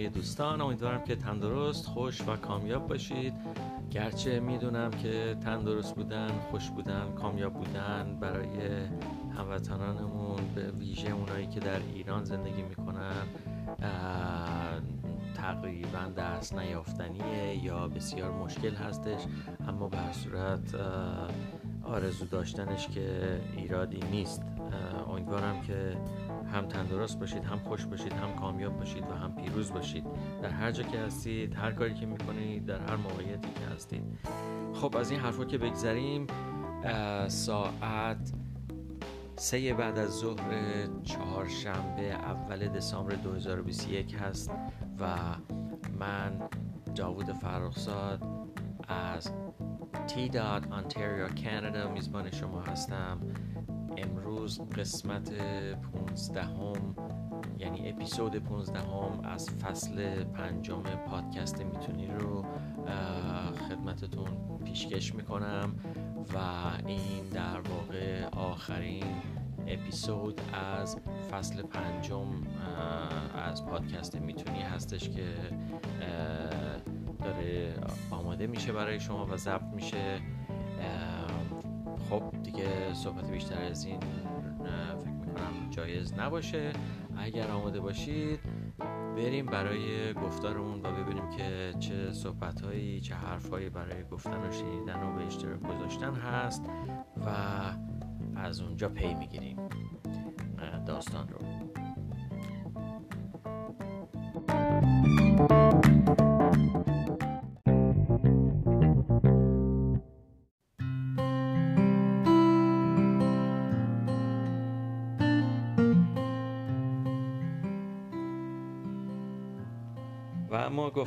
همه دوستان امیدوارم که تندرست خوش و کامیاب باشید. گرچه می‌دونم که تندرست بودن خوش بودن کامیاب بودن برای هموطنانمون به ویژه اونایی که در ایران زندگی می‌کنن تقریبا دست نیافتنیه یا بسیار مشکل هستش. اما به صورت آرزو داشتنش که ایرادی نیست. امیدوارم که هم تندرست باشید هم خوش باشید هم کامیاب باشید و هم پیروز باشید. در هر جا که هستید هر کاری که می‌کنید در هر موقعیتی که هستید. خب از این حرفا که بگذریم ساعت سه بعد از ظهر چهارشنبه اول دسامبر 2021 هست و من داوود فرخزاد از تی داد آنتریو کانادا میزبان شما هستم. امروز قسمت 15 هم یعنی اپیزود 15 هم از فصل پنجم پادکست می‌تونی رو خدمتتون پیشکش می‌کنم و این در واقع آخرین اپیزود از فصل پنجم از پادکست می‌تونی هستش که داره آماده میشه برای شما و ضبط میشه. خب دیگه صحبت بیشتر از این جایز نباشه. اگر آماده باشید بریم برای گفتارمون و ببینیم که چه صحبت هایی چه حرف هایی برای گفتن و شنیدن و به اشتراک گذاشتن هست و از اونجا پی می‌گیریم. داستان رو.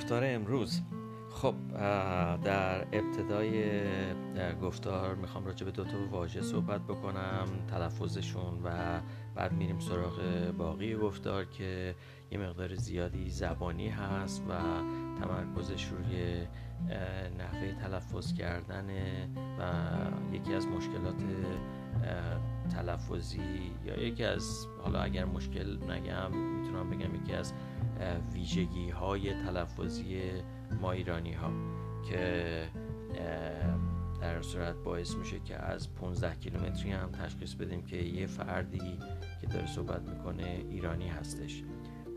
گفتار امروز. خب در ابتدای گفتار می‌خوام راجع به دو تا واژه صحبت بکنم تلفظشون و بعد میریم سراغ باقی گفتار که یه مقدار زیادی زبانی هست و تمرکزش روی نحوه تلفظ کردن و یکی از مشکلات تلفظی یا یکی از حالا اگر مشکل نگم می‌تونم بگم یکی از ویژگی های تلفظی ما ایرانی ها که در صورت باعث میشه که از 15 کیلومتری هم تشخیص بدیم که یه فردی که داره صحبت می‌کنه ایرانی هستش.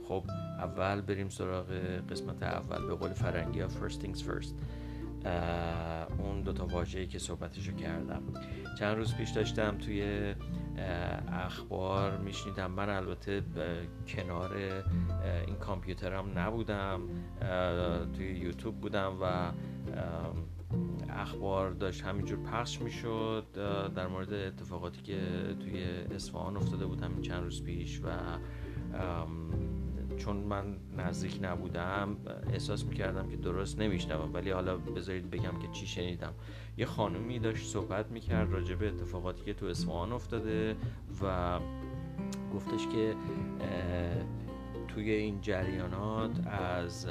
خب اول بریم سراغ قسمت اول به قول فرنگی ها first things first. اون دوتا واژه‌ای که صحبتشو کردم. چند روز پیش داشتم توی اخبار میشنیدم. من البته کنار این کامپیوترم نبودم. توی یوتیوب بودم و اخبار داشت. همینجور پخش می‌شد. در مورد اتفاقاتی که توی اصفهان افتاده بود همین چند روز پیش و چون من نزدیک نبودم احساس می‌کردم که درست نمیشنوم. ولی حالا بذارید بگم که چی شنیدم. یه خانومی داشت صحبت می‌کرد راجع به اتفاقاتی که تو اصفهان افتاده و گفتش که توی این جریانات از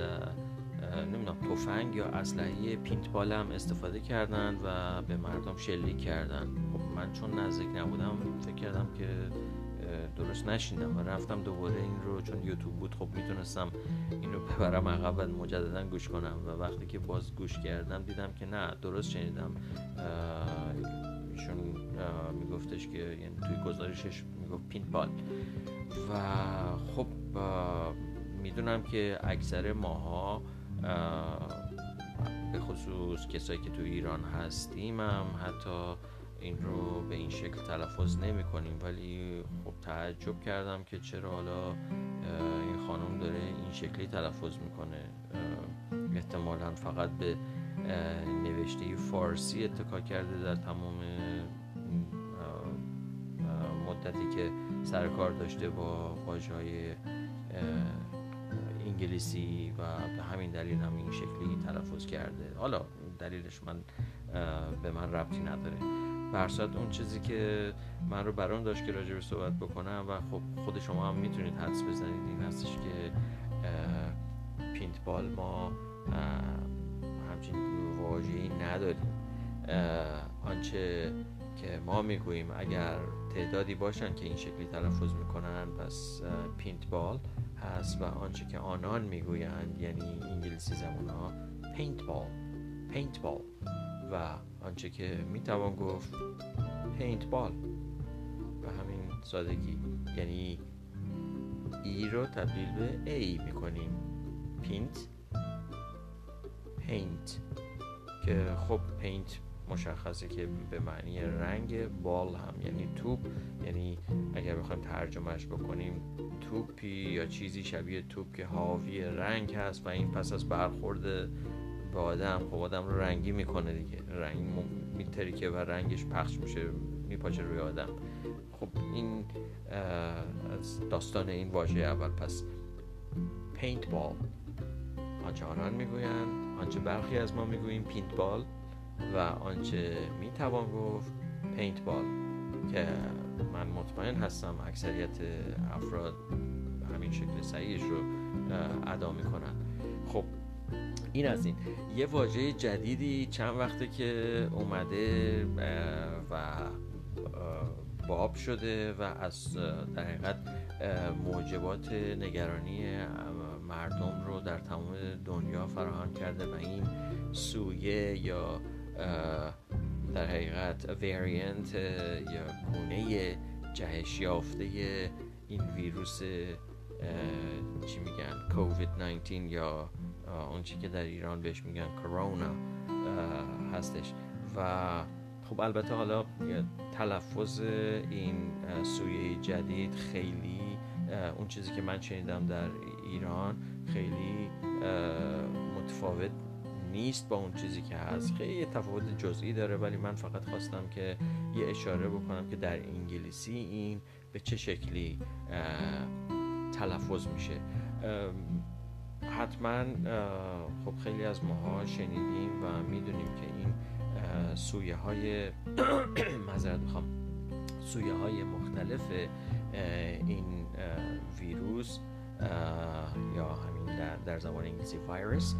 نمی‌دونم تفنگ یا اسلحه پینتبال هم استفاده کردن و به مردم شلیک کردن. خب من چون نزدیک نبودم فکر کردم که درست نشیندم و رفتم دوباره این رو چون یوتیوب بود خب می‌تونستم این رو ببرم عقب و مجددا گوش کنم و وقتی که باز گوش کردم دیدم که نه درست شنیدم. ایشون میگفتش که یعنی توی گزارشش می‌گفت پینبال و خب می‌دونم که اکثر ماها به خصوص کسایی که تو ایران هستیم هم حتی این رو به این شکل تلفظ نمی کنیم ولی خب تعجب کردم که چرا حالا این خانم داره این شکلی تلفظ می‌کنه. احتمالا فقط به نوشته فارسی اتکا کرده در تمام مدتی که سرکار داشته با واژه‌های انگلیسی و به همین دلیل هم این شکلی تلفظ کرده. حالا دلیلش من به من ربطی نداره. برصد اون چیزی که من رو برام داشت که راجع صحبت بکنم و خب خود شما هم می‌تونید حدس بزنید. این هستش که پینتبال ما همچین واژه‌ای نداریم. آنچه که ما می‌گوییم اگر تعدادی باشن که این شکلی تلفظ می‌کنن پس پینت بال هست و آنچه که آنان می‌گویند یعنی انگلیسی زبان ها paintball paintball و آنچه که می‌توان گفت پینت بال و همین سادگی. یعنی ای رو تبدیل به ای می‌کنیم. paint paint که خب paint مشخصه که به معنی رنگ ball هم یعنی توپ. یعنی اگر بخوایم ترجمهش بکنیم توپی یا چیزی شبیه توپ که حاوی رنگ هست و این پس از برخورد به آدم خب آدم رو رنگی می‌کنه دیگه. رنگ میترکه و رنگش پخش میشه میپاچه روی آدم. خب این از داستان این واژه اول پس paintball آنچه آنان می‌گویند آنچه برخی از ما می‌گوییم پینت بال و آنچه می‌توان گفت پینت بال که من مطمئن هستم اکثریت افراد همین شکل صحیحش رو ادا می‌کنن. خب این از این. یه واژه جدیدی چند وقته که اومده و باب شده و از در حقیقت موجبات نگرانی مردم رو در تمام دنیا فراهم کرده و این سویه یا در حقیقت وریانت یا گونه جهش یافته این ویروس چی میگن کووید 19 یا اون چی که در ایران بهش میگن کرونا هستش. و خب البته حالا تلفظ این سویه جدید خیلی اون چیزی که من شنیدم در ایران خیلی متفاوت نیست با اون چیزی که هست. خیلی تفاوت جزئی داره ولی من فقط خواستم که یه اشاره بکنم که در انگلیسی این به چه شکلی تلفظ میشه. حتما خب خیلی از ماها شنیدیم و می‌دونیم که این سویه های مذارت می‌خوام سویه های مختلف این ویروس یا همین در, در زبان انگلیسی ویروس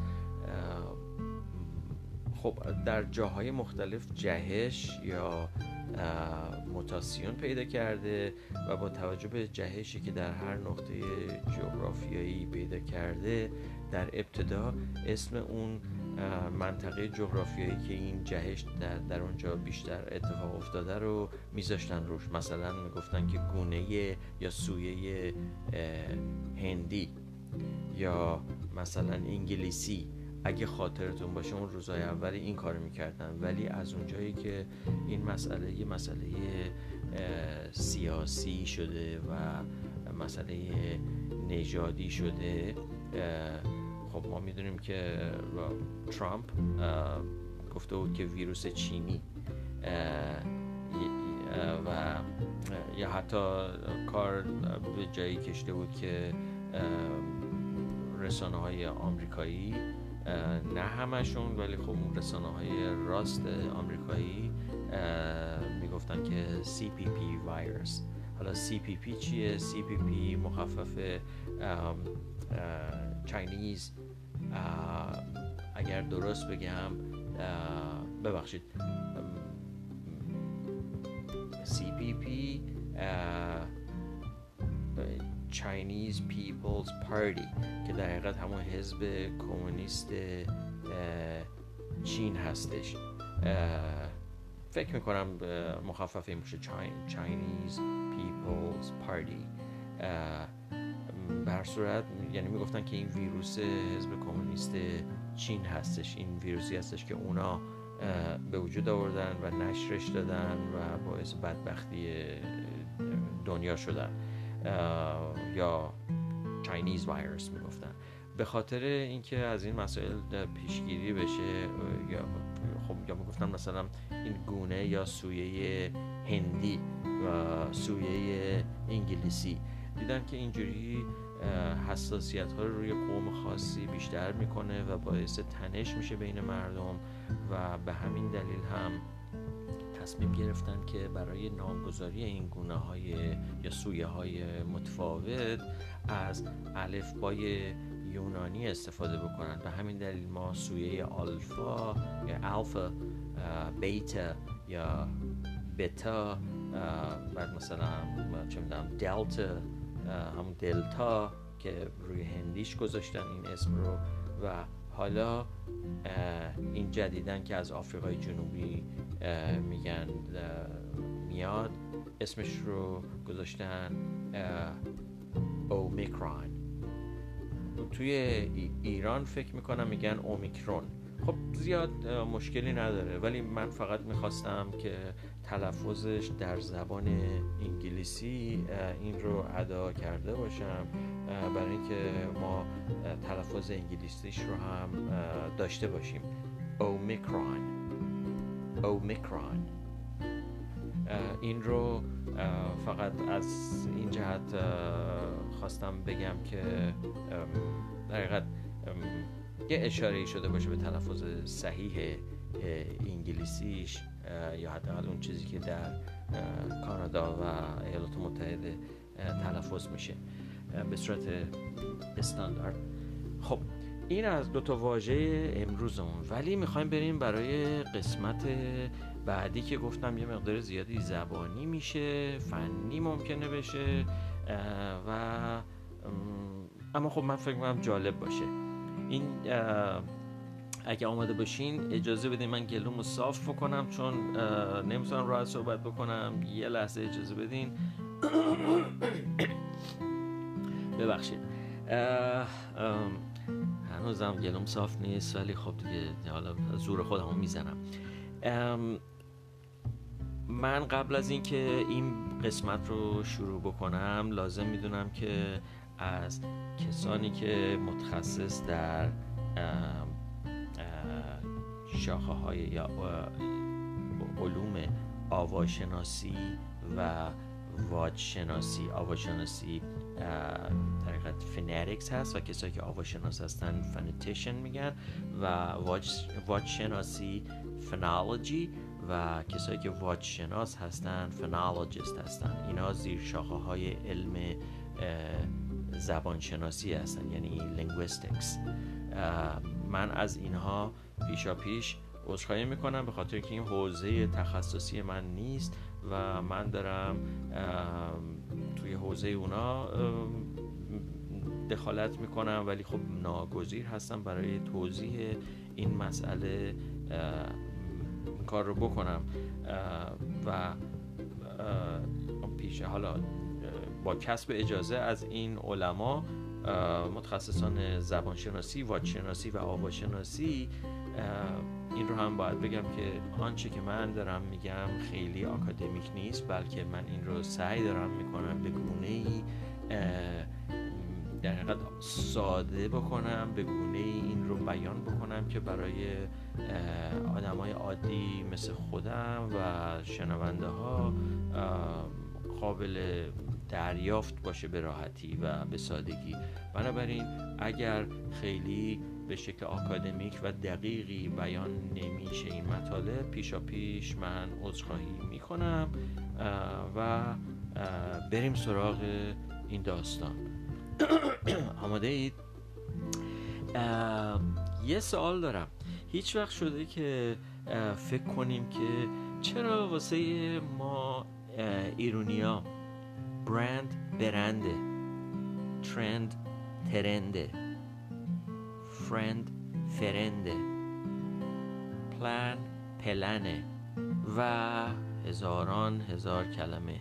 خب در جاهای مختلف جهش یا موتاسیون پیدا کرده و با توجه به جهشی که در هر نقطه جغرافیایی پیدا کرده در ابتدا اسم اون منطقه جغرافیایی که این جهش در, در اونجا بیشتر اتفاق افتاده رو میذاشتن روش. مثلا می‌گفتن که گونه یا سویه هندی یا مثلا انگلیسی. اگه خاطرتون باشه اون روزهای اول این کار می‌کردن ولی از اونجایی که این مسئله یه مسئله سیاسی شده و مسئله نژادی شده خب ما می‌دونیم که ترامپ گفته بود که ویروس چینی و یا حتی کار به جایی کشته بود که رسانه های آمریکایی نه همشون ولی خب اون رسانه های راست آمریکایی می‌گفتن که CPP ویروس حالا CPP چیه؟ CPP مخفف چاینیز اگر درست بگم ببخشید. CPP Chinese People's Party که در حقیقت همون حزب کمونیست چین هستش. فکر می‌کنم مخفف این باشه Chinese People's Party. به صورت یعنی می‌گفتن که این ویروس حزب کمونیست چین هستش. این ویروسی هستش که اونا به وجود آوردن و نشرش دادن و باعث بدبختی دنیا شدن. یا چاینیز وایرس می‌گفتن. به خاطر اینکه از این مسائل پیشگیری بشه یا خب یا می‌گفتن مثلا این گونه یا سویه هندی و سویه انگلیسی. دیدن که اینجوری حساسیت ها رو روی قوم خاصی بیشتر می‌کنه و باعث تنش میشه بین مردم و به همین دلیل هم تصمیم گرفتن که برای نامگذاری این گونه های یا سویه های متفاوت از الفبای یونانی استفاده بکنن. به همین دلیل ما سویه آلفا یا الفا بیتا یا بتا بعد مثلا چه می‌دونم دلتا همون دلتا که روی هندیش گذاشتن این اسم رو و حالا این جدیدن که از آفریقای جنوبی میگن میاد اسمش رو گذاشتن اومیکرون توی ایران فکر می‌کنم میگن اومیکرون. خب زیاد مشکلی نداره ولی من فقط می‌خواستم که تلفظش در زبان انگلیسی این رو ادا کرده باشم برای اینکه ما تلفظ انگلیسیش رو هم داشته باشیم. اومیکرون اومیکرون این رو فقط از این جهت خواستم بگم که در یه اشاره شده باشه به تلفظ صحیح انگلیسیش. یا حداقل اون چیزی که در کانادا و ایالات متحده تلفظ میشه. به صورت استاندارد. خب این از دو تا واژه امروزمون. ولی می‌خوایم بریم برای قسمت بعدی که گفتم یه مقدار زیادی زبانی میشه فنی ممکنه بشه و اما خب من فکر می‌کنم جالب باشه. این اگه آماده باشین اجازه بدین من گلومو صاف بکنم چون نمی‌تونم راحت صحبت بکنم. یه لحظه اجازه بدین. ببخشید. هنوزم گلوم صاف نیست ولی خب دیگه حالا زور خودمو می‌زنم. من قبل از اینکه این قسمت رو شروع بکنم لازم می‌دونم که از کسانی که متخصص در شاخه های یا علوم آواشناسی و واجشناسی. آواشناسی در phonetics هست و کسایی که آواشناس هستن phonetician میگن و واجشناسی phonology و کسایی که واجشناس هستن phonologist هستن. اینا زیر شاخه های علم زبانشناسی هستن یعنی linguistics من از اینها پیشا پیش عذرخواهی می‌کنم به خاطر که این حوزه تخصصی من نیست و من دارم توی حوزه اونا دخالت می‌کنم ولی خب ناگزیر هستم برای توضیح این مسئله کار رو بکنم. و پیش حالا با کسب اجازه از این علما متخصصان زبانشناسی، واجشناسی و آواشناسی این رو هم باید بگم که آنچه که من دارم میگم خیلی آکادمیک نیست بلکه من این رو سعی دارم می‌کنم به گونه ای در حقیقت ساده بکنم به گونه ای این رو بیان بکنم که برای آدم های عادی مثل خودم و شنونده ها قابل دریافت باشه به راحتی و به سادگی. بنابراین اگر خیلی به شکل آکادمیک و دقیقی بیان نمیشه این مطالب پیشا پیش من عذرخواهی می‌کنم و بریم سراغ این داستان. آماده اید؟ یه سوال دارم. هیچ وقت شده که فکر کنیم که چرا واسه ما ایرونیا برند برنده ترند ترنده فرند فرنده پلان پلنه. و هزاران هزار کلمه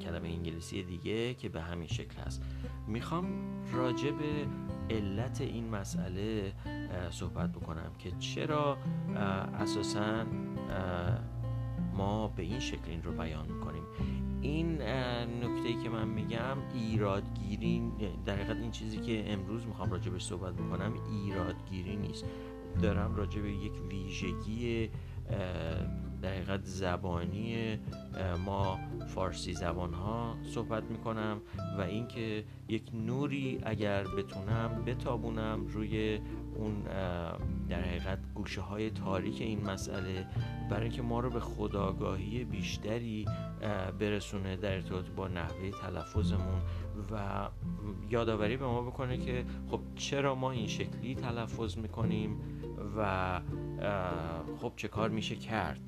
کلمه انگلیسی دیگه که به همین شکل هست. می‌خوام راجع به علت این مسئله صحبت بکنم که چرا اساسا ما به این شکل این رو بیان می‌کنیم. این نکته که من میگم ایرادگیری در حقیقت این چیزی که امروز می‌خوام راجع به صحبت بکنم ایرادگیری نیست. دارم راجع به یک ویژگی در حقیقت زبانی ما فارسی زبان ها صحبت می‌کنم و اینکه یک نوری اگر بتونم بتابونم روی اون در حقیقت گوشه های تاریک این مسئله برای اینکه ما رو به خداگاهی بیشتری برسونه در ارتباط با نحوه تلفظمون و یادآوری به ما بکنه که خب چرا ما این شکلی تلفظ می‌کنیم و خب چه کار میشه کرد.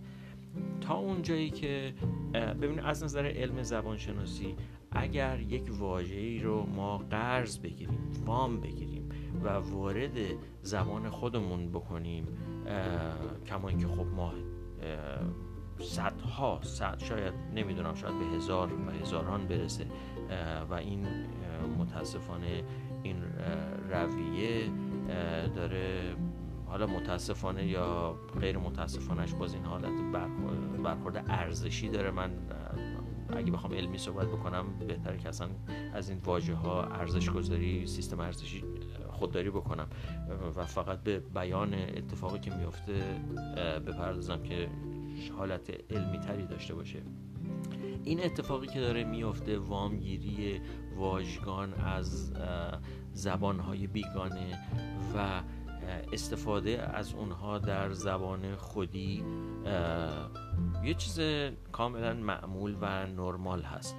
تا اونجایی که ببینید از نظر علم زبانشناسی اگر یک واژه‌ای رو ما قرض بگیریم وام بگیریم و وارد زبان خودمون بکنیم کما اینکه خب ما صدها صد شاید نمی‌دونم شاید به هزار و هزاران برسه و این متاسفانه این رویه داره حالا متاسفانه یا غیر متاسفانهش باز این حالت برخورد ارزشی داره. من اگه بخوام علمی صحبت بکنم بهتره که اصلا از این واژه ها ارزش گذاری سیستم ارزشی خودداری بکنم. و فقط به بیان اتفاقی که میفته بپردازم که حالت علمی تری داشته باشه. این اتفاقی که داره میفته وامگیری واژگان از زبانهای بیگانه و استفاده از اونها در زبان خودی یه چیز کاملا معمول و نرمال هست.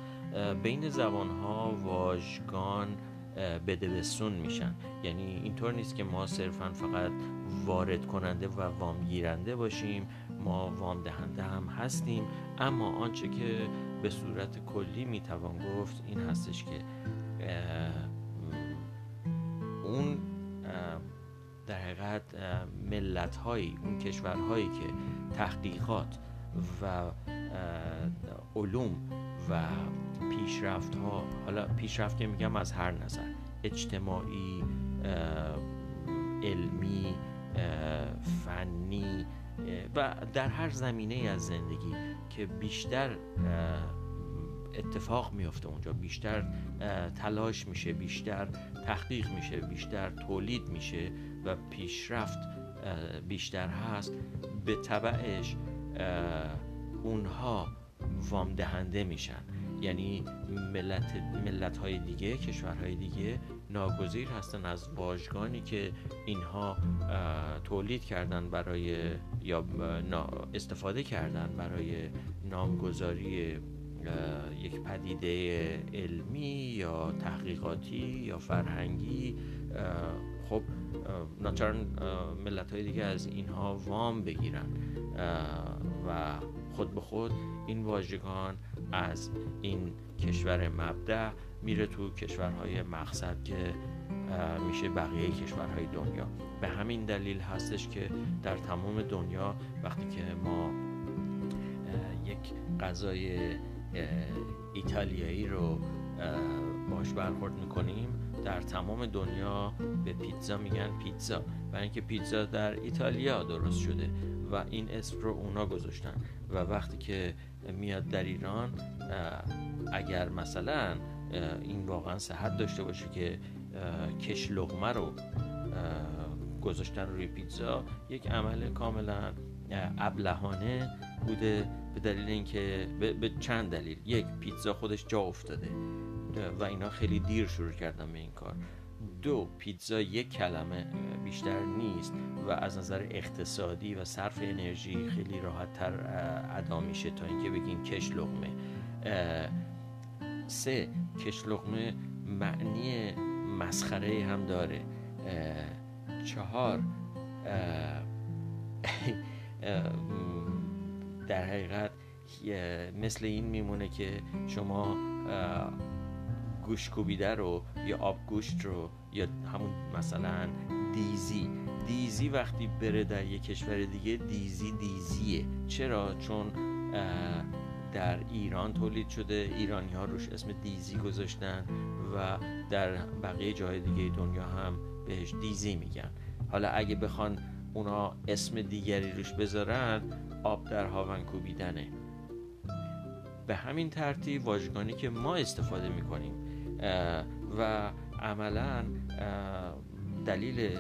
بین زبان ها واژگان بدبستون میشن. یعنی اینطور نیست که ما صرفا فقط وارد کننده و وام گیرنده باشیم ما وام دهنده هم هستیم. اما آنچه که به صورت کلی می‌توان گفت این هستش که اون در حقیقت ملت اون کشورهایی که تحقیقات و علوم و پیشرفت ها حالا پیشرفت که میگم از هر نظر اجتماعی علمی فنی و در هر زمینه از زندگی که بیشتر اتفاق میفته اونجا. بیشتر تلاش میشه بیشتر تحقیق میشه بیشتر تولید میشه و پیشرفت بیشتر هست. به طبعش اونها وام دهنده میشن. یعنی ملت, ملت های دیگه کشورهای دیگه ناگزیر هستن از واژگانی که اینها تولید کردن برای یا استفاده کردن برای نامگذاری یک پدیده علمی یا تحقیقاتی یا فرهنگی. خب ناچارن ملت های دیگه از اینها وام بگیرن. و خود به خود این واژگان از این کشور مبدع میره تو کشورهای مقصد که میشه بقیه کشورهای دنیا. به همین دلیل هستش که در تمام دنیا وقتی که ما یک غذای ایتالیایی رو باش برخورد می‌کنیم. در تمام دنیا به پیتزا میگن پیتزا و اینکه پیتزا در ایتالیا درست شده و این اسم رو اونا گذاشتن. و وقتی که میاد در ایران اگر مثلا این واقعا صحت داشته باشه که کش لغمه رو گذاشتن روی پیتزا یک عمل کاملا ابلهانه بوده به دلیل اینکه به چند دلیل. یک پیتزا خودش جا افتاده. و اینا خیلی دیر شروع کردن به این کار. دو پیتزا یک کلمه بیشتر نیست و از نظر اقتصادی و صرف انرژی خیلی راحت تر ادا میشه تا اینکه بگیم کش لغمه سه کش لغمه معنی مسخره هم داره. چهار در حقیقت مثل این میمونه که شما گوش کوبیده رو یا آب گوشت رو یا همون مثلا دیزی. دیزی وقتی بره در یک کشور دیگه دیزی دیزیه. چرا؟ چون در ایران تولید شده. ایرانی ها روش اسم دیزی گذاشتن و در بقیه جای دیگه دنیا هم بهش دیزی میگن. حالا اگه بخوان اونا اسم دیگری روش بذارن آب در هاون کوبیدنه. به همین ترتیب واژگانی که ما استفاده می‌کنیم و عملا دلیل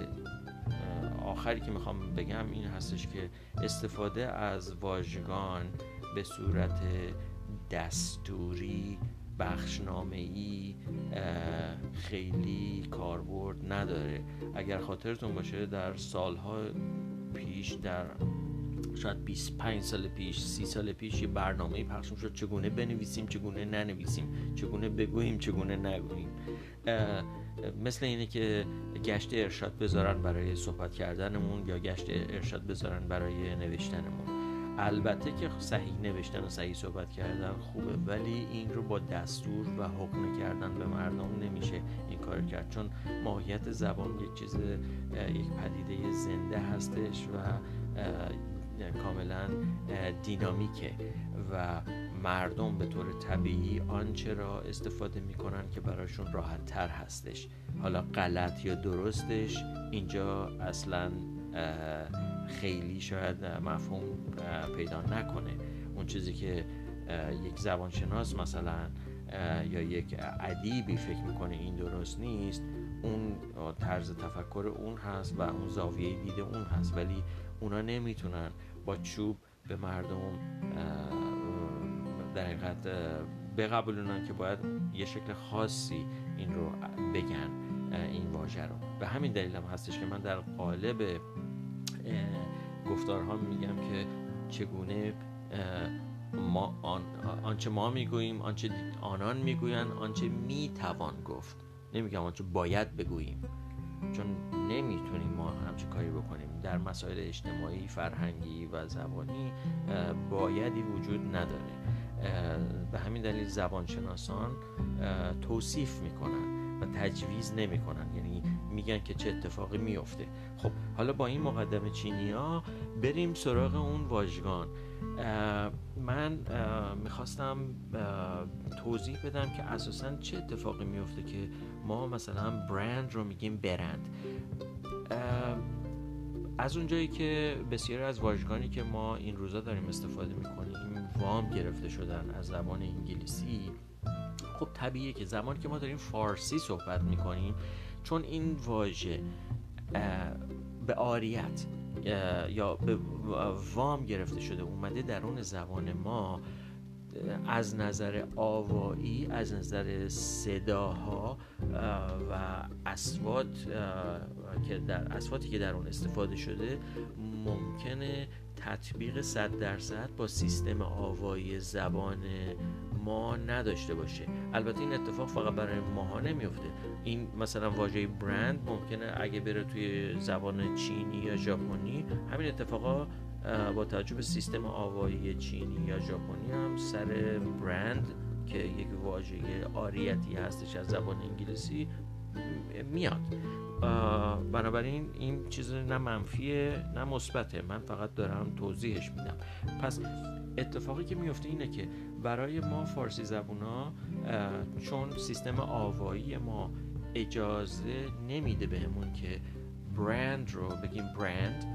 آخری که می‌خوام بگم این هستش که استفاده از واژگان به صورت دستوری بخشنامه ای خیلی کاربرد نداره. اگر خاطرتون باشه در سالها پیش در شاید 25 سال پیش 30 سال پیش یه برنامه پخش شد چگونه بنویسیم چگونه ننویسیم چگونه بگوییم چگونه نگوییم. مثل اینه که گشت ارشاد بذارن برای صحبت کردنمون یا گشت ارشاد بذارن برای نوشتنمون. البته که صحیح نوشتن و صحیح صحبت کردن خوبه ولی این رو با دستور و حکم کردن به مردم نمیشه این کار کرد. چون ماهیت زبان یک چیز یک پدیده زنده هستش و کاملا دینامیکه و مردم به طور طبیعی آنچه را استفاده می‌کنن که براشون راحت تر هستش. حالا غلط یا درستش اینجا اصلا خیلی شاید مفهوم پیدا نکنه. اون چیزی که یک زبانشناس مثلا یا یک ادیبی فکر می‌کنه این درست نیست اون طرز تفکر اون هست و اون زاویه دید اون هست. ولی اونا نمی‌تونن با چوب به مردم در حقیقت بقبولونن که باید یه شکل خاصی این رو بگن این واژه رو. به همین دلیل هم هستش که من در قالب گفتارها میگم که چگونه ما آن، آنچه ما می‌گوییم آنچه آنان می‌گویند آنچه می‌توان گفت. نمیگم آنچه باید بگوییم. چون نمی‌تونیم ما همچه کاری بکنیم. در مسائل اجتماعی فرهنگی و زبانی بایدی وجود نداره. به همین دلیل زبانشناسان توصیف می‌کنن و تجویز نمی‌کنن. یعنی میگن که چه اتفاقی میفته. خب حالا با این مقدمه چینی ها بریم سراغ اون واژگان. من می‌خواستم توضیح بدم که اساسا چه اتفاقی میفته که ما مثلا برند رو میگیم برند. از اونجایی که بسیاری از واژگانی که ما این روزا داریم استفاده می‌کنیم وام گرفته شدن از زبان انگلیسی خب طبیعیه که زمانی که ما داریم فارسی صحبت می‌کنیم چون این واژه به آریت یا به وام گرفته شده اومده درون زبان ما از نظر آوایی از نظر صداها و اسوات که در اسواتی که در اون استفاده شده ممکنه تطبیق صد درصد با سیستم آوایی زبان ما نداشته باشه. البته این اتفاق فقط برای ماها نمیفته این مثلا واژه برند ممکنه اگه بره توی زبان چینی یا ژاپنی همین اتفاقا با توجه به سیستم آوایی چینی یا ژاپنی هم سر برند که یک واژه آریتی هستش از زبان انگلیسی میاد. بنابراین این چیز نه منفیه نه مثبته. من فقط دارم توضیحش میدم. پس اتفاقی که میفته اینه که برای ما فارسی زبونا چون سیستم آوایی ما اجازه نمیده بهمون که برند رو بگیم برند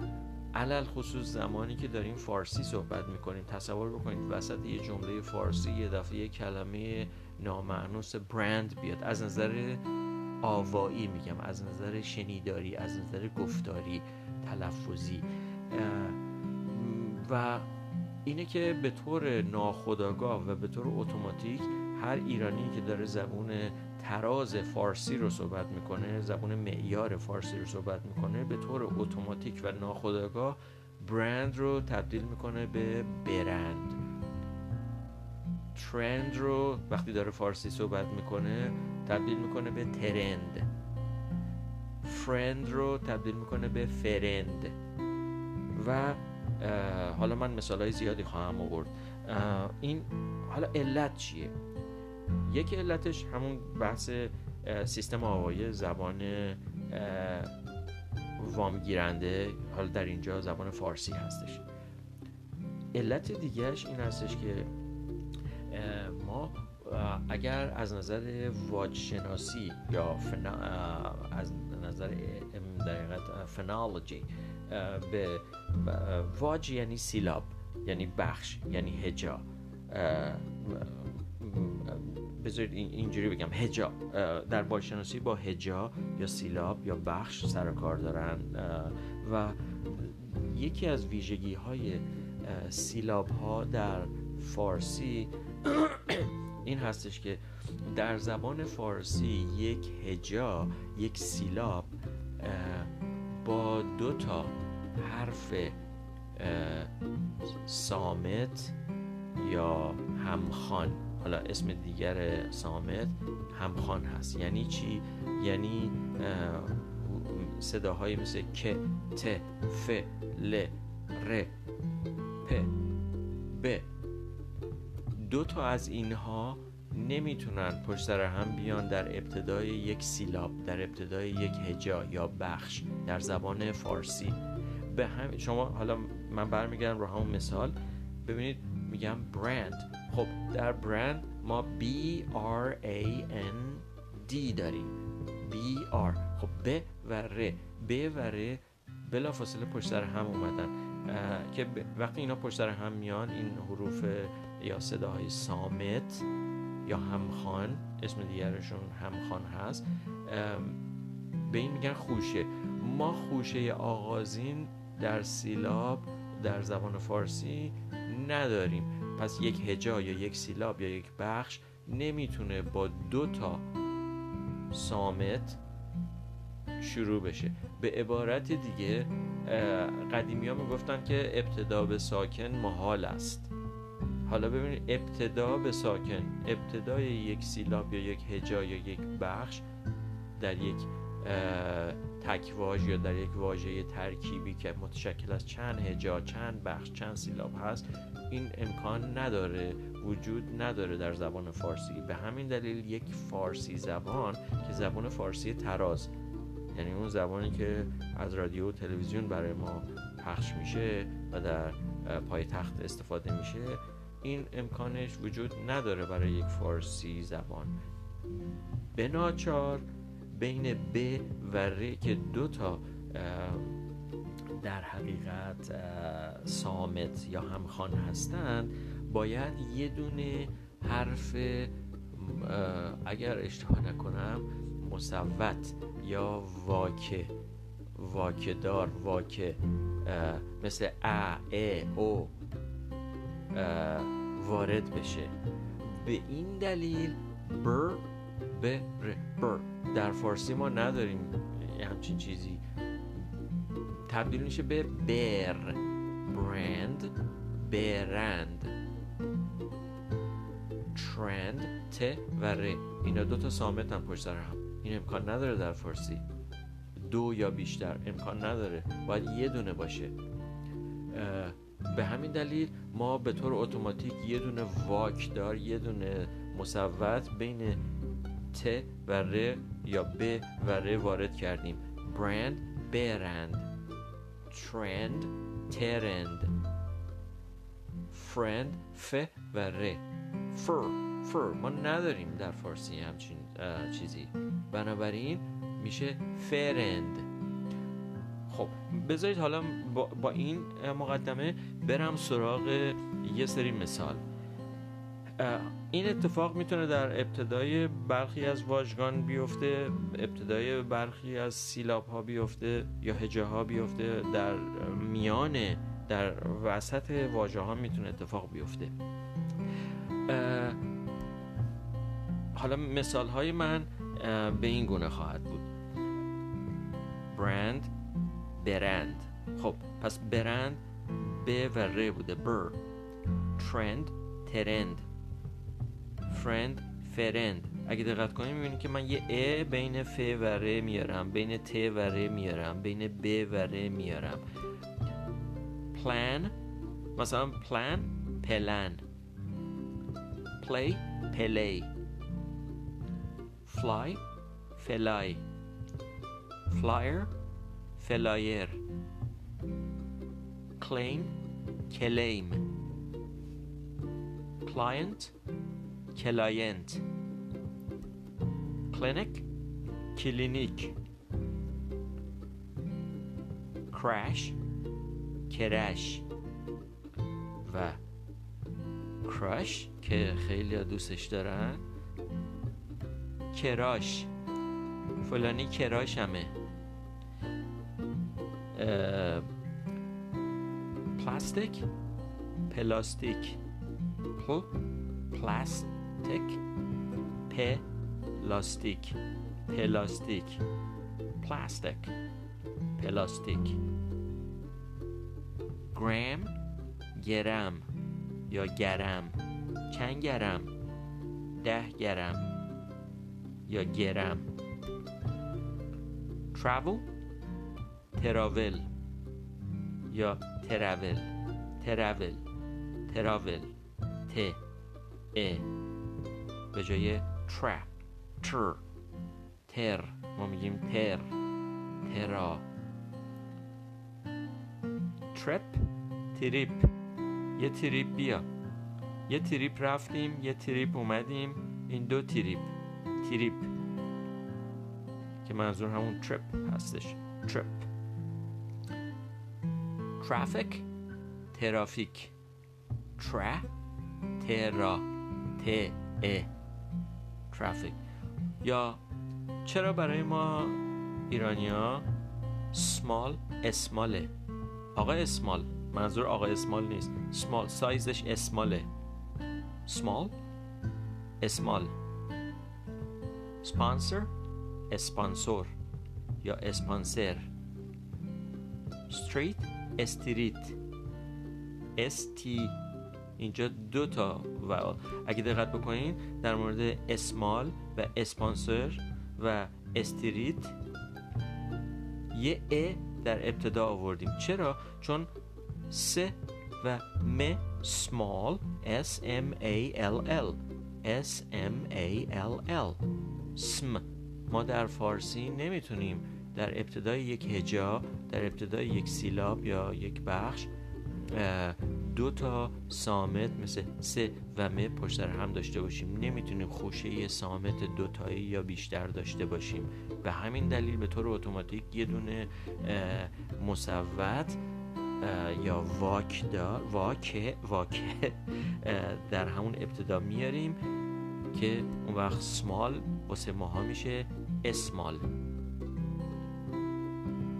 علل خصوص زمانی که داریم فارسی صحبت می‌کنیم تصور بکنید وسط یه جمله فارسی یه دفعه یه کلمه نامعنوس برند بیاد. از نظر آوایی میگم از نظر شنیداری از نظر گفتاری تلفظی. و اینه که به طور ناخودآگاه و به طور اتوماتیک هر ایرانی که داره زبون تراز فارسی رو صحبت می‌کنه زبون معیار فارسی رو صحبت می‌کنه به طور اتوماتیک و ناخودآگاه برند رو تبدیل می‌کنه به برند. ترند رو وقتی داره فارسی صحبت می‌کنه تبدیل می‌کنه به ترند. فرند رو تبدیل می‌کنه به فرند. و حالا من مثال های زیادی خواهم آورد. این حالا علت چیه؟ یکی علتش همون بحث سیستم آوایی زبان وامگیرنده حالا در اینجا زبان فارسی هستش. علت دیگهش این هستش که اگر از نظر واج شناسی یا فنا... از نظر در فنالوجی به واج یعنی سیلاب یعنی بخش یعنی هجا. بذارید اینجوری بگم هجا. در باشناسی با هجا یا سیلاب یا بخش سر کار دارن. و یکی از ویژگی های سیلاب ها در فارسی این هستش که در زبان فارسی یک هجا یک سیلاب با دو تا حرف سامت یا همخان حالا اسم دیگر سامت همخان هست. یعنی چی؟ یعنی صداهایی مثل ک، ت، ف، ل، ر، پ ب. دو تا از اینها نمی‌تونن پشت سر هم بیان در ابتدای یک سیلاب در ابتدای یک هجا یا بخش در زبان فارسی. به هم شما حالا من برمیگردم رو همون مثال. ببینید میگم برند خب در برند ما B R A N D داریم. B R. خب ب و ر ب و ر بلا فاصله پشت سر هم اومدن. که وقتی اینا پشت سر هم میان این حروف یا صداهای سامت یا همخان اسم دیگرشون همخان هست به این میگن خوشه. ما خوشه آغازین در سیلاب در زبان فارسی نداریم. پس یک هجا یا یک سیلاب یا یک بخش نمی‌تونه با دو تا سامت شروع بشه. به عبارت دیگه قدیمی ها می‌گفتن که ابتدا به ساکن محال است. حالا ببینید ابتدا به ساکن ابتدای یک سیلاب یا یک هجا یا یک بخش در یک تکواژ یا در یک واژه ترکیبی که متشکل از چند هجا چند بخش چند سیلاب هست این امکان نداره وجود نداره در زبان فارسی. به همین دلیل یک فارسی زبان که زبان فارسی تراز. یعنی اون زبانی که از رادیو و تلویزیون برای ما پخش میشه و در پای تخت استفاده میشه این امکانش وجود نداره برای یک فارسی زبان. به ناچار بین ب و ر که دو تا در حقیقت سامت یا همخان هستند باید یه دونه حرف اگر اشتباه نکنم مصوت یا واکه واکه دار واکه مثل ا ا او وارد بشه. به این دلیل بر به بر. در فارسی ما نداریم همچین چیزی. تبدیل میشه به بر. برند برند. ترند ت و ر. اینا دو تا سامت هم پشت هم. این امکان نداره در فارسی. دو یا بیشتر امکان نداره. باید یه دونه باشه. به همین دلیل ما به طور اتوماتیک یه دونه واک دار یه دونه مصوت بین ت و ر یا ب و ر وارد کردیم. برند برند. ترند ترند. فرند ف و ر. فر فر. ما نداریم در فارسی همچین چیزی. بنابراین میشه فرند. خب بذارید حالا با, با این مقدمه برم سراغ یه سری مثال. این اتفاق می‌تونه در ابتدای برخی از واژگان بیفته ابتدای برخی از سیلاب ها بیفته یا هجه ها بیفته در میان در وسط واژه ها می‌تونه اتفاق بیفته. حالا مثال های من به این گونه خواهد بود. برند برند. خب پس برند ب و ر بوده. بر ترند ترند. فرند فرند. اگه دقت کنیم می‌بینید که من یه ا بین ف و ر میارم بین ت و ر میارم بین ب و ر میارم. پلان مثلا پلان پلان play play. fly fly. flyer flyer. Claim claim. Client client clinic clinic crush crush و کرش که خیلی دوستش دارن. کراش فلانی کراش همه. پلاستیک پلاستیک پل پلاست تک پلاستیک پلاستیک پلاستیک پلاستیک گرم گرم یا گرم چند گرم ده گرم یا گرم travel تراول. یا تراول. تراول. تراول. ت. ا. به جای تر تر. تر. ما میگیم تر. ترا. ترپ. تریپ. یه تریپ بیا. یه تریپ رفتیم یه تریپ اومدیم. این دو تریپ. تریپ. که منظور همون تریپ هستش. تریپ ترافیک ترافیک. ترا؟ ترا. ت ا. ترافیک. یا چرا برای ما ایرانیا سمال اسماله؟ آقا اسمال. منظور آقا اسمال نیست. سمال سایزش اسماله. سمال اسمال. سپانسر اسپانسور. یا اسپانسر. استریت استریت. استی اینجا دو تا و اگه دقت بکنین در مورد اسمال و اسپانسر و استریت یه ا در ابتدا آوردیم. چرا؟ چون س و م small S M A L L. S M A L L. سم ما در فارسی نمی‌تونیم در ابتدای یک هجا در ابتدای یک سیلاب یا یک بخش دو تا سامت مثل س و م پشت سر هم داشته باشیم. نمی‌تونیم خوشه سامت دوتایی یا بیشتر داشته باشیم. به همین دلیل به طور اتوماتیک یه دونه مصوت یا واک واکه واکه در همون ابتدا میاریم که اون وقت سمال واسه ماها میشه اسمال.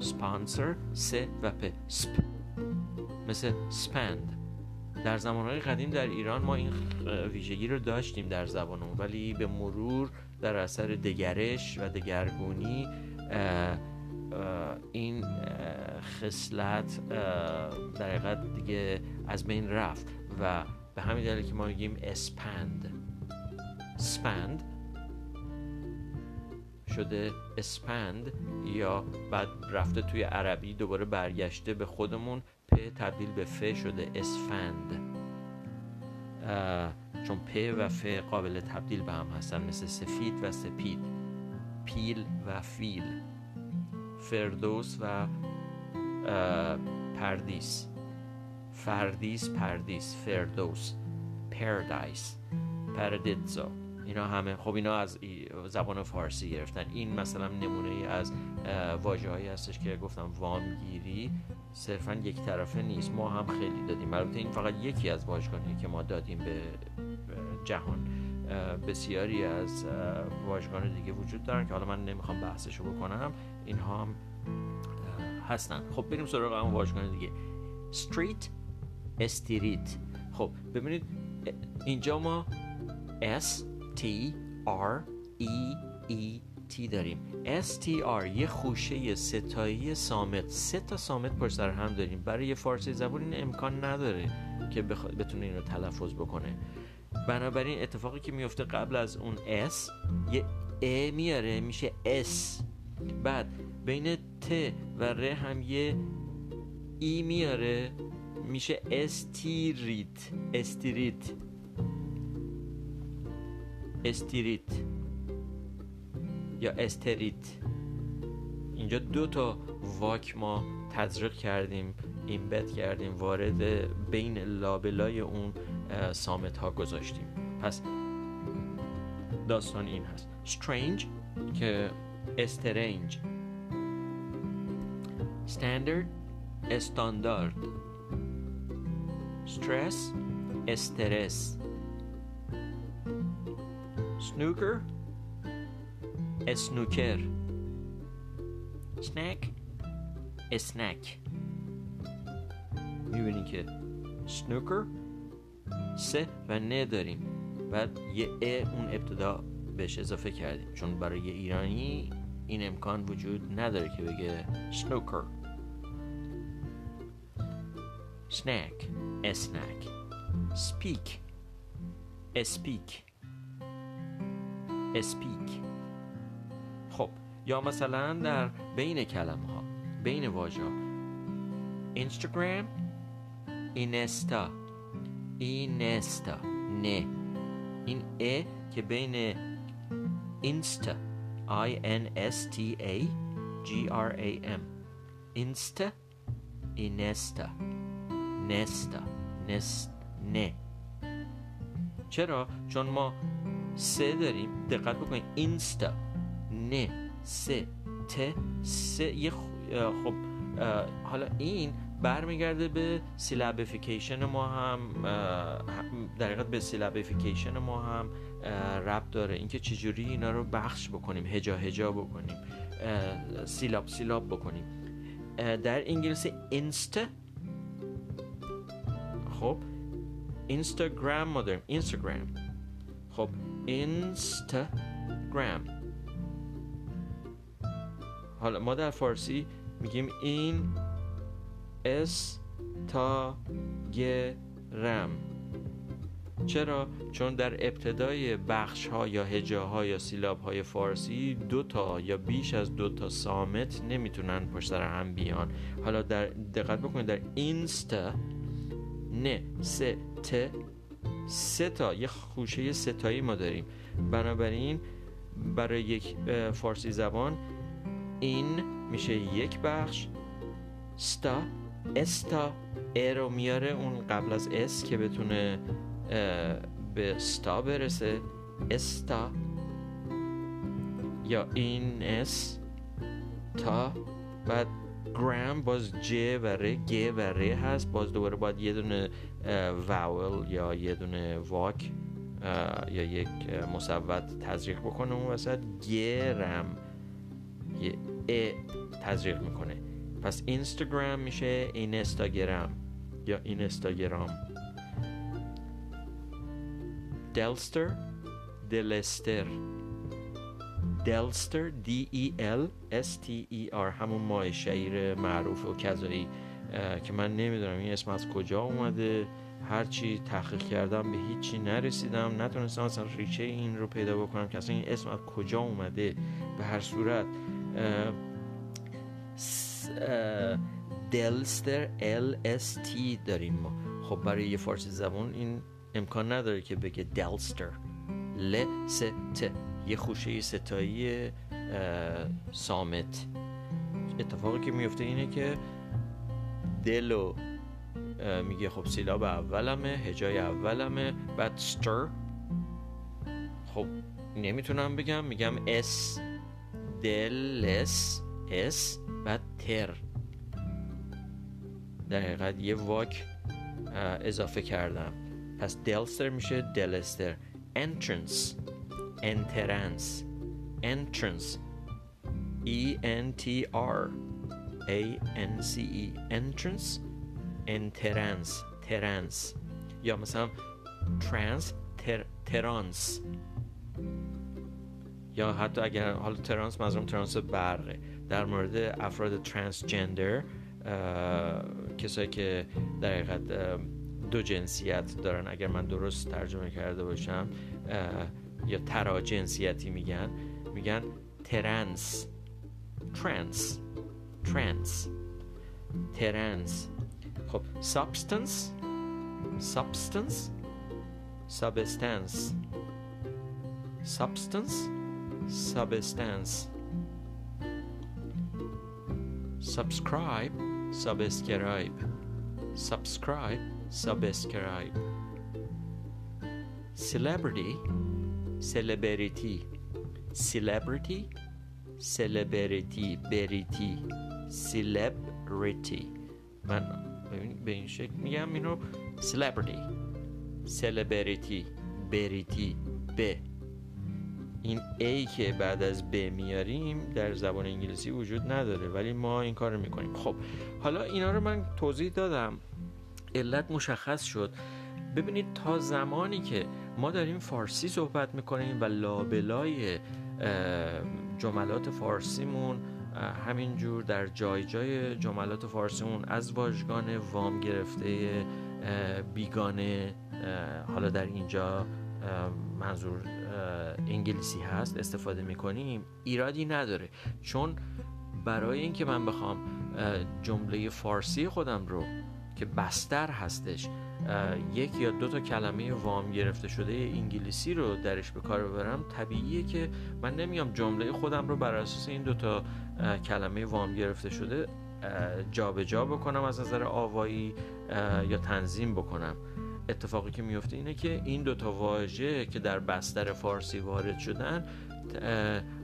سپانسر س و پ سپ. مثل سپند. در زمانهای قدیم در ایران ما این ویژگی رو داشتیم در زبانمون ولی به مرور در اثر دگرش و دگرگونی این خصلت در حقیقت دیگه از بین رفت و به همین دلیل که ما میگیم اسپند. سپند شده اسپند یا بعد رفته توی عربی دوباره برگشته به خودمون پ تبدیل به ف شده اسفند. چون پ و ف قابل تبدیل به هم هستن مثل سفید و سپید. پیل و فیل. فردوس و پردیس. فردیس پردیس. فردوس. paradise پردیتزا اینا همه. خب اینا از زبان فارسی گرفتن. این مثلا نمونه از واژه هایی هستش که گفتم وامگیری صرفا یک طرفه نیست. ما هم خیلی دادیم. البته این فقط یکی از واژگانی که ما دادیم به جهان. بسیاری از واژگان دیگه وجود دارن که حالا من نمی‌خوام بحثشو بکنم. اینها هم هستن. خب بریم سراغ اون واژگان دیگه. استریت استریت خب ببینید اینجا ما S T R E E T داریم. S T R یه خوشه ستایی سامت. سه تا سامت پشت سر هم داریم. برای یه فارسی زبان این امکان نداره که بخ... بتونه این تلفظ بکنه. بنابراین اتفاقی که میفته قبل از اون S یه A میاره میشه S. بعد بین ت و ر هم یه ای میاره میشه استیریت. استیریت. استیریت. یا استریت. اینجا دو تا واک ما تزریق کردیم اینبت کردیم وارد بین لابلای اون سامت ها گذاشتیم. پس داستان این هست. Strange که استرنج. Standard استاندارد. Stress استرس. Snooker اسنوکر. snack اسنک. می‌بینی که snooker سه و نه داریم. بعد یه ا اون ابتدا بهش اضافه کردیم. چون برای ایرانی این امکان وجود نداره که بگه snooker snack اسنک. speak اسپیک. اسپیک. یا مثلا در بین کلمه ها بین واژه ها اینستاگرام اینستا اینستا نه این ا که بین اینستا I N S T A G R A M. اینستا اینستا نستا نست نه چرا؟ چون ما سه داریم. دقت بکنید. اینستا نه سه. ت سه یه خب حالا این برمیگرده به syllabification ما هم در به syllabification ما هم ربط داره. اینکه چجوری اینا رو بخش بکنیم هجا هجا بکنیم سیلاب سیلاب بکنیم. در انگلیسی اینستا خب اینستاگرام ما اینستاگرام خب اینستاگرام حالا ما در فارسی میگیم این اس تا رم. چرا؟ چون در ابتدای بخش ها یا هجا ها یا سیلاب های فارسی دو تا یا بیش از دو تا سامت نمی‌تونن پشت سر هم بیان. حالا در دقت بکنید در اینستا نه سه ت سه تا یه خوشه ستایی ما داریم. بنابراین برای یک فارسی زبان این میشه یک بخش. ستا. استا. ا رو میاره اون قبل از اس که بتونه به ستا برسه. استا. یا این اس. تا. بعد گرام باز ج و ر گ و ر هست. باز دوباره باید یه دونه واول یا یه دونه واک یا یک مصوت تزریق بکنه اون وسط. گرم. یه ا تزریق می‌کنه. پس اینستاگرام میشه این استاگرام یا این استاگرام دلستر دلستر. دلستر دی ای ال اس تی ای آر همون ماه شعیر معروف و کذایی که من نمی‌دونم این اسم از کجا اومده. هرچی تحقیق کردم به هیچی نرسیدم. نتونستم اصلا ریشه این رو پیدا بکنم که اصلا این اسم از کجا اومده. به هر صورت دلستر تی داریم ما. خب برای یه فارسی زبان این امکان نداره که بگه دلستر. ل س ت. یه خوشه ستایی سامت. اتفاقی که میفته اینه که دلو میگه خب سیلاب اولمه هجای اولمه بعد ستر. خب نمی‌تونم بگم میگم اس. دلس اس و تر در حقیقت یه واک اضافه کردم. پس دلستر میشه دلستر entrance entrance entrance E N T R. A N C E. entrance entrance ترنس یا مثلا ترانس ترانس یا حتی اگر حالا ترانس منظورم ترانس برقه. در مورد افراد transgender کسایی که در حقیقت دو جنسیت دارن اگر من درست ترجمه کرده باشم یا ترا جنسیتی میگن میگن trans trans trans trans خب substance. Substance. Substance. Substance. substance subscribe subscribe subscribe subscribe celebrity celebrity celebrity celebrity بریتی celebrity من به این شکل میگم اینو celebrity celebrity بریتی ب این ای که بعد از ب میاریم در زبان انگلیسی وجود نداره ولی ما این کار رو می‌کنیم. خب حالا اینا رو من توضیح دادم. علت مشخص شد. ببینید تا زمانی که ما داریم فارسی صحبت می‌کنیم و لابلای جملات فارسیمون همینجور در جای جای جملات فارسیمون از واژگان وام گرفته بیگانه حالا در اینجا منظور انگلیسی هست استفاده می‌کنیم ایرادی نداره. چون برای اینکه من بخوام جمله فارسی خودم رو که بستر هستش یک یا دو تا کلمه وام گرفته شده انگلیسی رو درش به کار ببرم طبیعیه که من نمیام جمله خودم رو بر اساس این دو تا کلمه وام گرفته شده جابجا جا بکنم از نظر آوایی یا تنظیم بکنم. اتفاقی که میفته اینه که این دوتا واژه که در بستر فارسی وارد شدن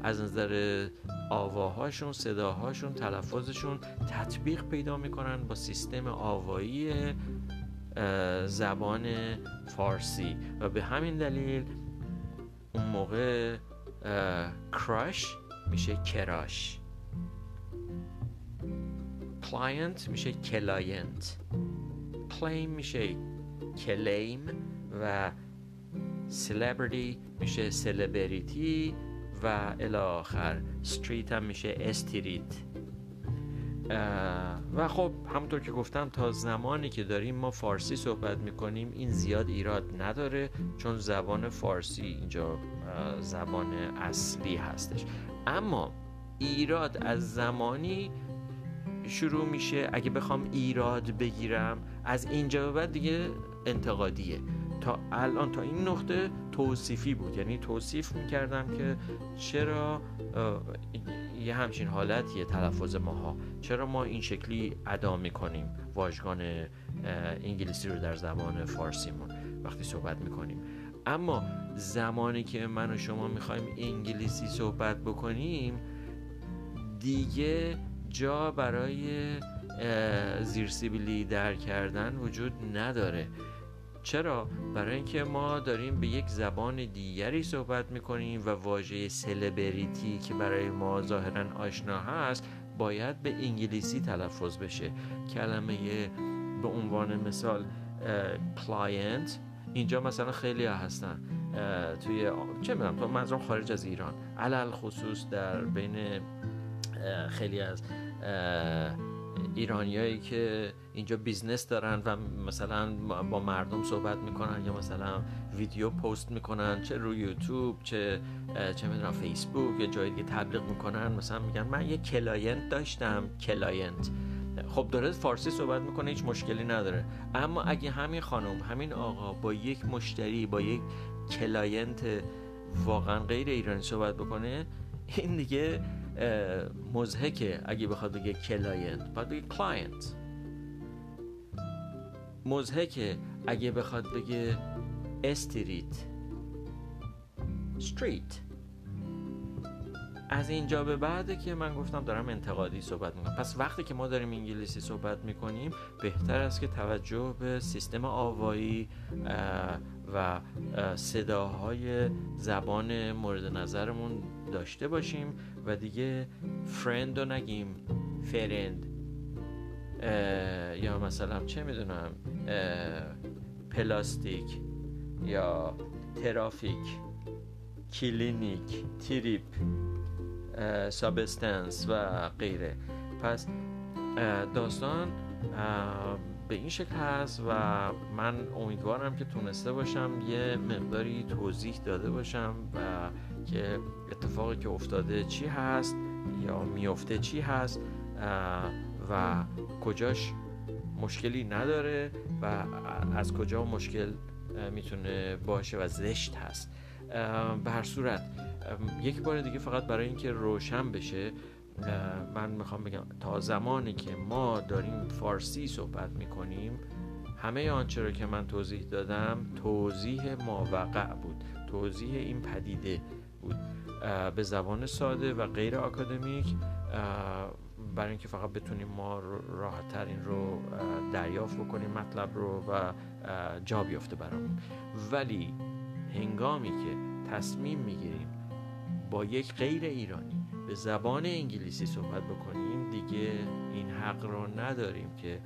از نظر آواهاشون صداهاشون تلفظشون تطبیق پیدا می‌کنن با سیستم آوایی زبان فارسی. و به همین دلیل اون موقع کراش میشه کراش. client میشه client. claim میشه claim و سلبریتی میشه سلبریتی و الی آخر street هم میشه street و خب همونطور که گفتم تا زمانی که داریم ما فارسی صحبت می‌کنیم این زیاد ایراد نداره چون زبان فارسی اینجا زبان اصلی هستش. اما ایراد از زمانی شروع میشه. اگه بخوام ایراد بگیرم از اینجا به بعد دیگه انتقادیه. تا الان تا این نقطه توصیفی بود. یعنی توصیف می‌کردم که چرا یه همچین حالتیه تلفظ ماها. چرا ما این شکلی ادا می‌کنیم؟ واژگان انگلیسی رو در زبان فارسیمون وقتی صحبت می‌کنیم. اما زمانی که من و شما می‌خوایم انگلیسی صحبت بکنیم دیگه جا برای زیرسیبیلی در کردن وجود نداره. چرا؟ برای اینکه ما داریم به یک زبان دیگری صحبت می‌کنیم و واژه سلبریتی که برای ما ظاهرا آشنا هست باید به انگلیسی تلفظ بشه. کلمه به عنوان مثال client اینجا مثلا خیلی هستن. توی چه می‌دونم تو منظورم خارج از ایران. علی الخصوص در بین خیلی از ایرانیایی که اینجا business دارن و مثلا با مردم صحبت می‌کنن یا مثلا ویدیو پست می‌کنن چه روی یوتیوب چه چه می‌دونم فیسبوک یا جای دیگه تبلیغ می‌کنن مثلا میگن من یه client داشتم client. خب داره فارسی صحبت می‌کنه هیچ مشکلی نداره. اما اگه همین خانم همین آقا با یک مشتری با یک client واقعا غیر ایرانی صحبت بکنه این دیگه مضحکه اگه بخواد بگه client باید بگه client مضحکه اگه بخواد بگه street. street از اینجا به بعده که من گفتم دارم انتقادی صحبت می‌کنم. پس وقتی که ما داریم انگلیسی صحبت می‌کنیم بهتر است که توجه به سیستم آوایی و صداهای زبان مورد نظرمون داشته باشیم. و دیگه فرند رو نگیم. فرند یا مثلا چه می‌دونم پلاستیک یا ترافیک کلینیک trip substance و غیره. پس داستان به این شکل هست و من امیدوارم که تونسته باشم یه مقداری توضیح داده باشم و که اتفاقی که افتاده چی هست یا میفته چی هست و کجاش مشکلی نداره و از کجا مشکل می‌تونه باشه و زشت هست. به هر صورت یک بار دیگه فقط برای اینکه روشن بشه من می‌خوام بگم تا زمانی که ما داریم فارسی صحبت می‌کنیم همه آنچه رو که من توضیح دادم توضیح ماوقع بود. توضیح این پدیده. بود به زبان ساده و غیر آکادمیک برای اینکه فقط بتونیم ما راحت تر این رو دریافت بکنیم مطلب رو و جا بیفته برامون. ولی هنگامی که تصمیم می‌گیریم با یک غیر ایرانی به زبان انگلیسی صحبت بکنیم دیگه این حق رو نداریم که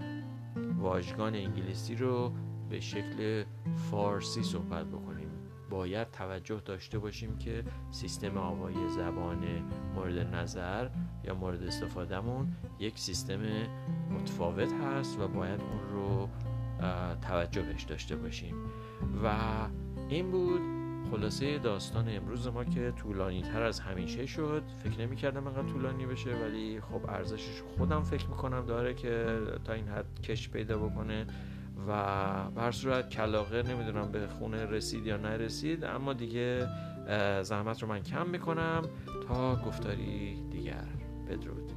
واژگان انگلیسی رو به شکل فارسی صحبت بکنیم. باید توجه داشته باشیم که سیستم آوایی زبان مورد نظر یا مورد استفادهمون یک سیستم متفاوت هست و باید اون رو توجه بهش داشته باشیم. و این بود خلاصه داستان امروز ما که طولانی تر از همیشه شد. فکر نمی کردم انقدر طولانی بشه ولی خب ارزشش خودم فکر می‌کنم داره که تا این حد کش پیدا بکنه. و هر صورت کلاقه نمی‌دونم به خونه رسید یا نرسید اما دیگه زحمت رو من کم می‌کنم تا گفتاری دیگر بدرود.